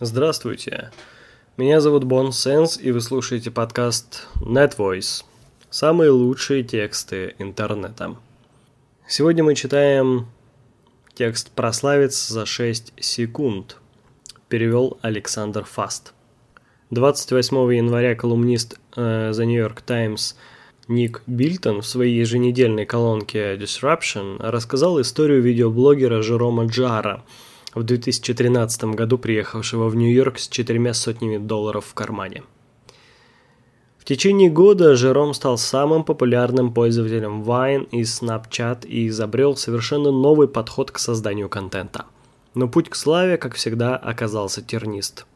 Здравствуйте. Меня зовут Бон Сенс, и вы слушаете подкаст NetVoice. Самые лучшие тексты интернета. Сегодня мы читаем текст «Прославец за 6 секунд». Перевел Александр Фаст. 28 января колумнист э, The New York Times Ник Бильтон в своей еженедельной колонке Disruption рассказал историю видеоблогера Жерома Джара – в 2013 году приехавшего в Нью-Йорк с четырьмя сотнями долларов в кармане. В течение года Жером стал самым популярным пользователем Vine и Snapchat и изобрел совершенно новый подход к созданию контента. Но путь к славе, как всегда, оказался тернист.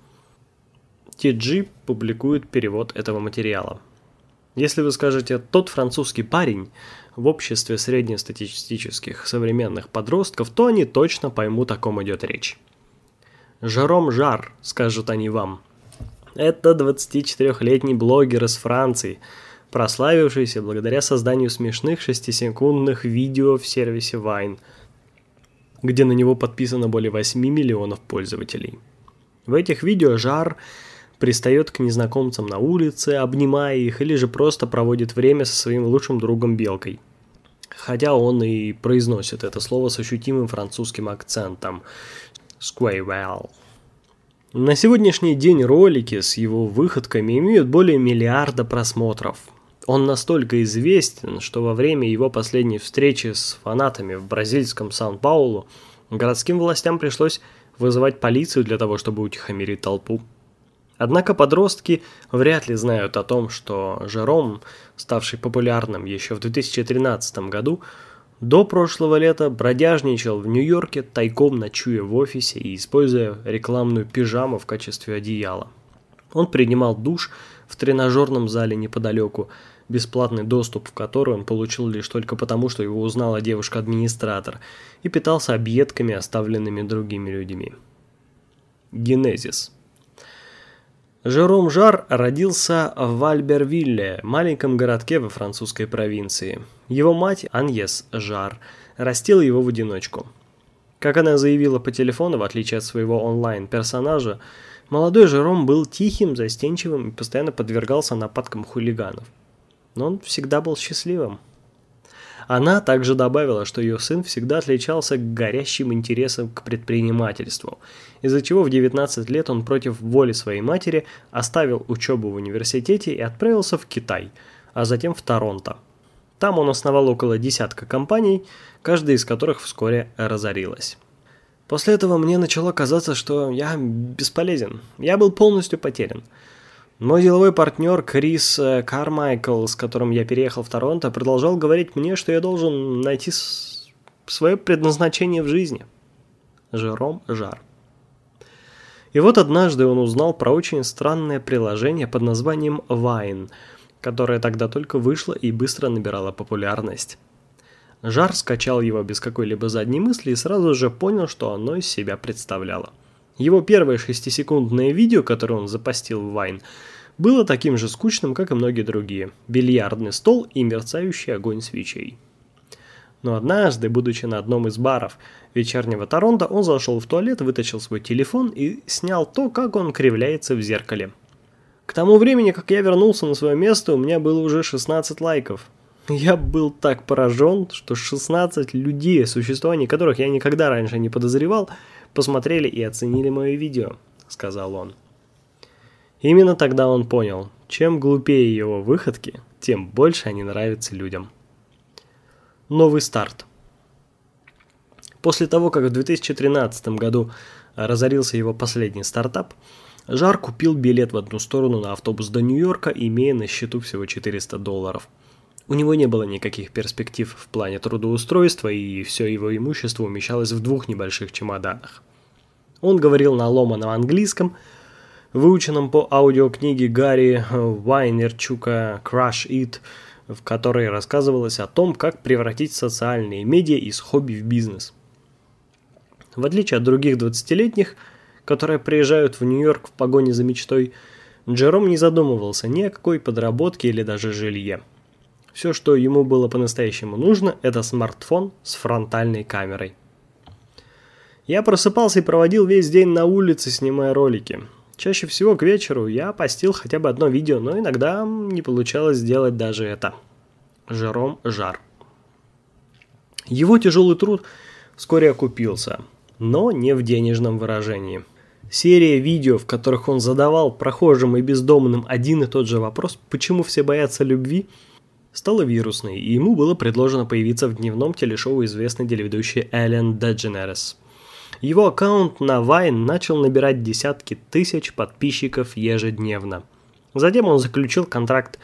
TG публикует перевод этого материала. Если вы скажете «тот французский парень», в обществе среднестатистических современных подростков, то они точно поймут, о ком идет речь. Жаром Жар, скажут они вам. Это 24-летний блогер из Франции, прославившийся благодаря созданию смешных шестисекундных видео в сервисе Vine, где на него подписано более 8 миллионов пользователей. В этих видео Жар пристает к незнакомцам на улице, обнимая их, или же просто проводит время со своим лучшим другом Белкой. Хотя он и произносит это слово с ощутимым французским акцентом. Squaywell. На сегодняшний день ролики с его выходками имеют более миллиарда просмотров. Он настолько известен, что во время его последней встречи с фанатами в бразильском Сан-Паулу городским властям пришлось вызывать полицию для того, чтобы утихомирить толпу. Однако подростки вряд ли знают о том, что Жером, ставший популярным еще в 2013 году, до прошлого лета бродяжничал в Нью-Йорке, тайком ночуя в офисе и используя рекламную пижаму в качестве одеяла. Он принимал душ в тренажерном зале неподалеку, бесплатный доступ в который он получил лишь только потому, что его узнала девушка-администратор, и питался объедками, оставленными другими людьми. Генезис – Жером Жар родился в Альбервилле, маленьком городке во французской провинции. Его мать, Аньес Жар, растила его в одиночку. Как она заявила по телефону, в отличие от своего онлайн-персонажа, молодой Жером был тихим, застенчивым и постоянно подвергался нападкам хулиганов. Но он всегда был счастливым. Она также добавила, что ее сын всегда отличался горящим интересом к предпринимательству, из-за чего в 19 лет он против воли своей матери оставил учебу в университете и отправился в Китай, а затем в Торонто. Там он основал около десятка компаний, каждая из которых вскоре разорилась. После этого мне начало казаться, что я бесполезен, я был полностью потерян – мой деловой партнер Крис э, Кармайкл, с которым я переехал в Торонто, продолжал говорить мне, что я должен найти свое предназначение в жизни. Жером Жар. И вот однажды он узнал про очень странное приложение под названием Vine, которое тогда только вышло и быстро набирало популярность. Жар скачал его без какой-либо задней мысли и сразу же понял, что оно из себя представляло. Его первое шестисекундное видео, которое он запостил в Vine, было таким же скучным, как и многие другие. Бильярдный стол и мерцающий огонь свечей. Но однажды, будучи на одном из баров вечернего Торонто, он зашел в туалет, вытащил свой телефон и снял то, как он кривляется в зеркале. К тому времени, как я вернулся на свое место, у меня было уже 16 лайков. Я был так поражен, что 16 людей, о существовании которых я никогда раньше не подозревал, посмотрели и оценили мое видео, сказал он. Именно тогда он понял, чем глупее его выходки, тем больше они нравятся людям. Новый старт. После того, как в 2013 году разорился его последний стартап, Жар купил билет в одну сторону на автобус до Нью-Йорка, имея на счету всего 400 долларов. У него не было никаких перспектив в плане трудоустройства, и все его имущество умещалось в двух небольших чемоданах. Он говорил на ломаном английском – выученном по аудиокниге Гарри Вайнерчука «Crush It», в которой рассказывалось о том, как превратить социальные медиа из хобби в бизнес. В отличие от других 20-летних, которые приезжают в Нью-Йорк в погоне за мечтой, Джером не задумывался ни о какой подработке или даже жилье. Все, что ему было по-настоящему нужно, это смартфон с фронтальной камерой. Я просыпался и проводил весь день на улице, снимая ролики. Чаще всего к вечеру я постил хотя бы одно видео, но иногда не получалось сделать даже это. Жером Жар. Его тяжелый труд вскоре окупился, но не в денежном выражении. Серия видео, в которых он задавал прохожим и бездомным один и тот же вопрос, почему все боятся любви, стала вирусной, и ему было предложено появиться в дневном телешоу известной телеведущей Эллен Дедженерес. Его аккаунт на Vine начал набирать десятки тысяч подписчиков ежедневно. Затем он заключил контракт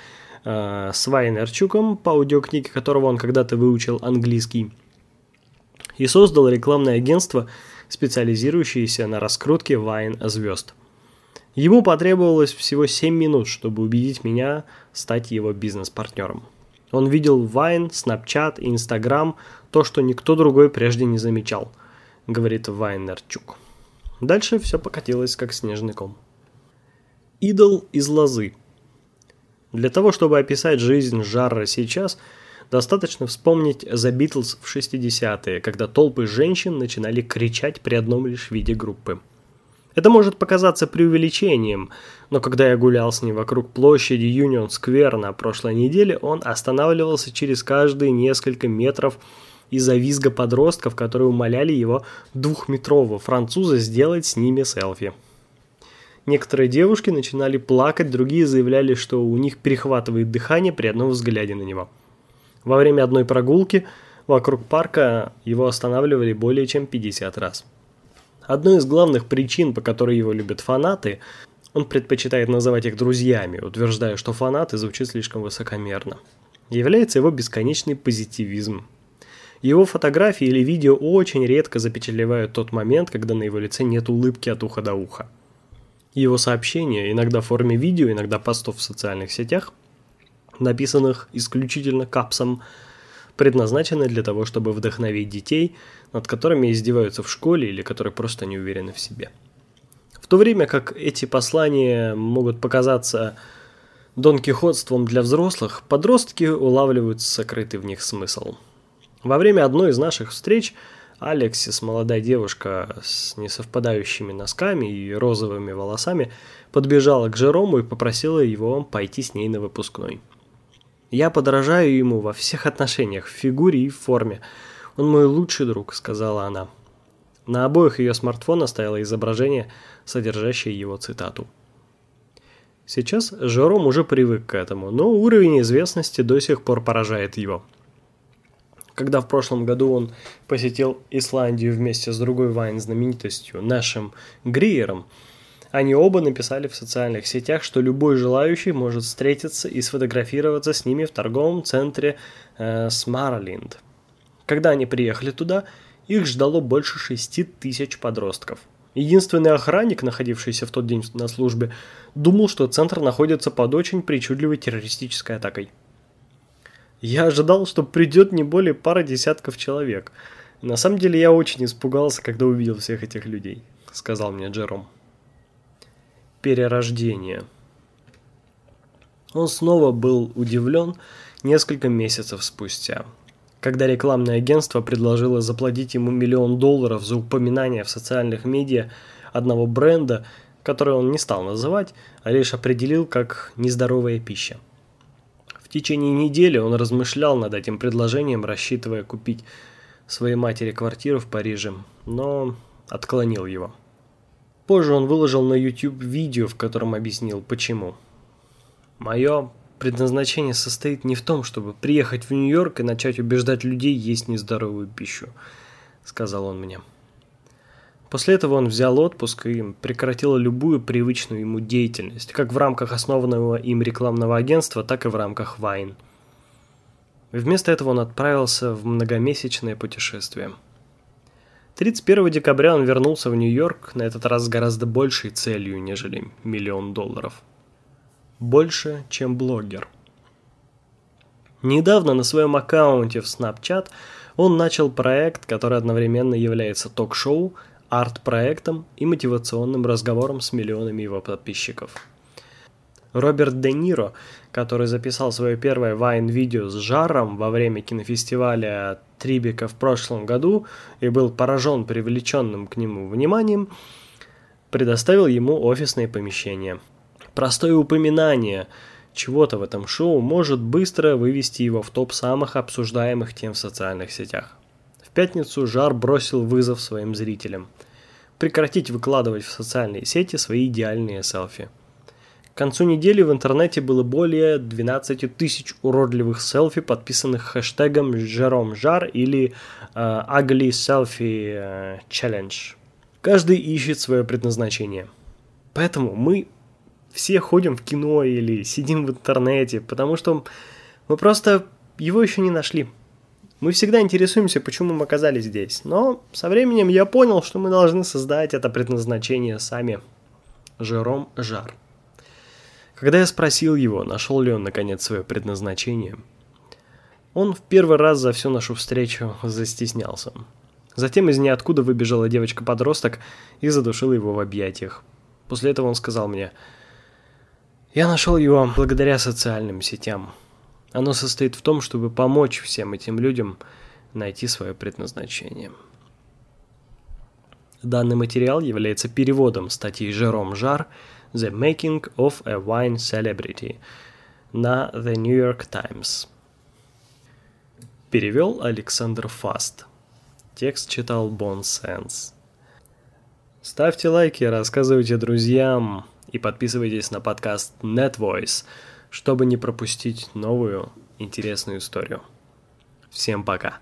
э, с Вайнерчуком, по аудиокниге которого он когда-то выучил английский, и создал рекламное агентство, специализирующееся на раскрутке Вайн звезд. Ему потребовалось всего 7 минут, чтобы убедить меня стать его бизнес-партнером. Он видел Вайн, Snapchat и Instagram, то, что никто другой прежде не замечал – говорит Вайнерчук. Дальше все покатилось, как снежный ком. Идол из лозы. Для того, чтобы описать жизнь Жарра сейчас, достаточно вспомнить The Beatles в 60-е, когда толпы женщин начинали кричать при одном лишь виде группы. Это может показаться преувеличением, но когда я гулял с ним вокруг площади Юнион Сквер на прошлой неделе, он останавливался через каждые несколько метров из-за визга подростков, которые умоляли его двухметрового француза сделать с ними селфи. Некоторые девушки начинали плакать, другие заявляли, что у них перехватывает дыхание при одном взгляде на него. Во время одной прогулки вокруг парка его останавливали более чем 50 раз. Одной из главных причин, по которой его любят фанаты, он предпочитает называть их друзьями, утверждая, что фанаты звучит слишком высокомерно, является его бесконечный позитивизм, его фотографии или видео очень редко запечатлевают тот момент, когда на его лице нет улыбки от уха до уха. Его сообщения, иногда в форме видео, иногда постов в социальных сетях, написанных исключительно капсом, предназначены для того, чтобы вдохновить детей, над которыми издеваются в школе или которые просто не уверены в себе. В то время как эти послания могут показаться донкихотством для взрослых, подростки улавливают сокрытый в них смысл – во время одной из наших встреч Алексис, молодая девушка с несовпадающими носками и розовыми волосами, подбежала к Жерому и попросила его пойти с ней на выпускной. «Я подражаю ему во всех отношениях, в фигуре и в форме. Он мой лучший друг», — сказала она. На обоих ее смартфона стояло изображение, содержащее его цитату. Сейчас Жером уже привык к этому, но уровень известности до сих пор поражает его – когда в прошлом году он посетил Исландию вместе с другой вайн-знаменитостью, нашим Гриером, они оба написали в социальных сетях, что любой желающий может встретиться и сфотографироваться с ними в торговом центре э, Смарлинд. Когда они приехали туда, их ждало больше 6 тысяч подростков. Единственный охранник, находившийся в тот день на службе, думал, что центр находится под очень причудливой террористической атакой. Я ожидал, что придет не более пары десятков человек. На самом деле я очень испугался, когда увидел всех этих людей, сказал мне Джером. Перерождение. Он снова был удивлен несколько месяцев спустя, когда рекламное агентство предложило заплатить ему миллион долларов за упоминание в социальных медиа одного бренда, который он не стал называть, а лишь определил как нездоровая пища. В течение недели он размышлял над этим предложением, рассчитывая купить своей матери квартиру в Париже, но отклонил его. Позже он выложил на YouTube видео, в котором объяснил, почему. «Мое предназначение состоит не в том, чтобы приехать в Нью-Йорк и начать убеждать людей есть нездоровую пищу», — сказал он мне. После этого он взял отпуск и прекратил любую привычную ему деятельность, как в рамках основанного им рекламного агентства, так и в рамках Вайн. Вместо этого он отправился в многомесячное путешествие. 31 декабря он вернулся в Нью-Йорк, на этот раз с гораздо большей целью, нежели миллион долларов. Больше, чем блогер. Недавно на своем аккаунте в Snapchat он начал проект, который одновременно является ток-шоу, арт-проектом и мотивационным разговором с миллионами его подписчиков. Роберт Де Ниро, который записал свое первое вайн-видео с жаром во время кинофестиваля Трибика в прошлом году и был поражен привлеченным к нему вниманием, предоставил ему офисное помещение. Простое упоминание чего-то в этом шоу может быстро вывести его в топ самых обсуждаемых тем в социальных сетях. Пятницу Жар бросил вызов своим зрителям. Прекратить выкладывать в социальные сети свои идеальные селфи. К концу недели в интернете было более 12 тысяч уродливых селфи, подписанных хэштегом Жером Жар или uh, Ugly Selfie uh, Challenge. Каждый ищет свое предназначение. Поэтому мы все ходим в кино или сидим в интернете, потому что мы просто его еще не нашли. Мы всегда интересуемся, почему мы оказались здесь, но со временем я понял, что мы должны создать это предназначение сами. Жером Жар. Когда я спросил его, нашел ли он наконец свое предназначение, он в первый раз за всю нашу встречу застеснялся. Затем из ниоткуда выбежала девочка-подросток и задушила его в объятиях. После этого он сказал мне, «Я нашел его благодаря социальным сетям. Оно состоит в том, чтобы помочь всем этим людям найти свое предназначение». Данный материал является переводом статьи Жером Жар «The Making of a Wine Celebrity» на The New York Times. Перевел Александр Фаст. Текст читал Бон Сенс. Ставьте лайки, рассказывайте друзьям и подписывайтесь на подкаст NetVoice, чтобы не пропустить новую интересную историю. Всем пока!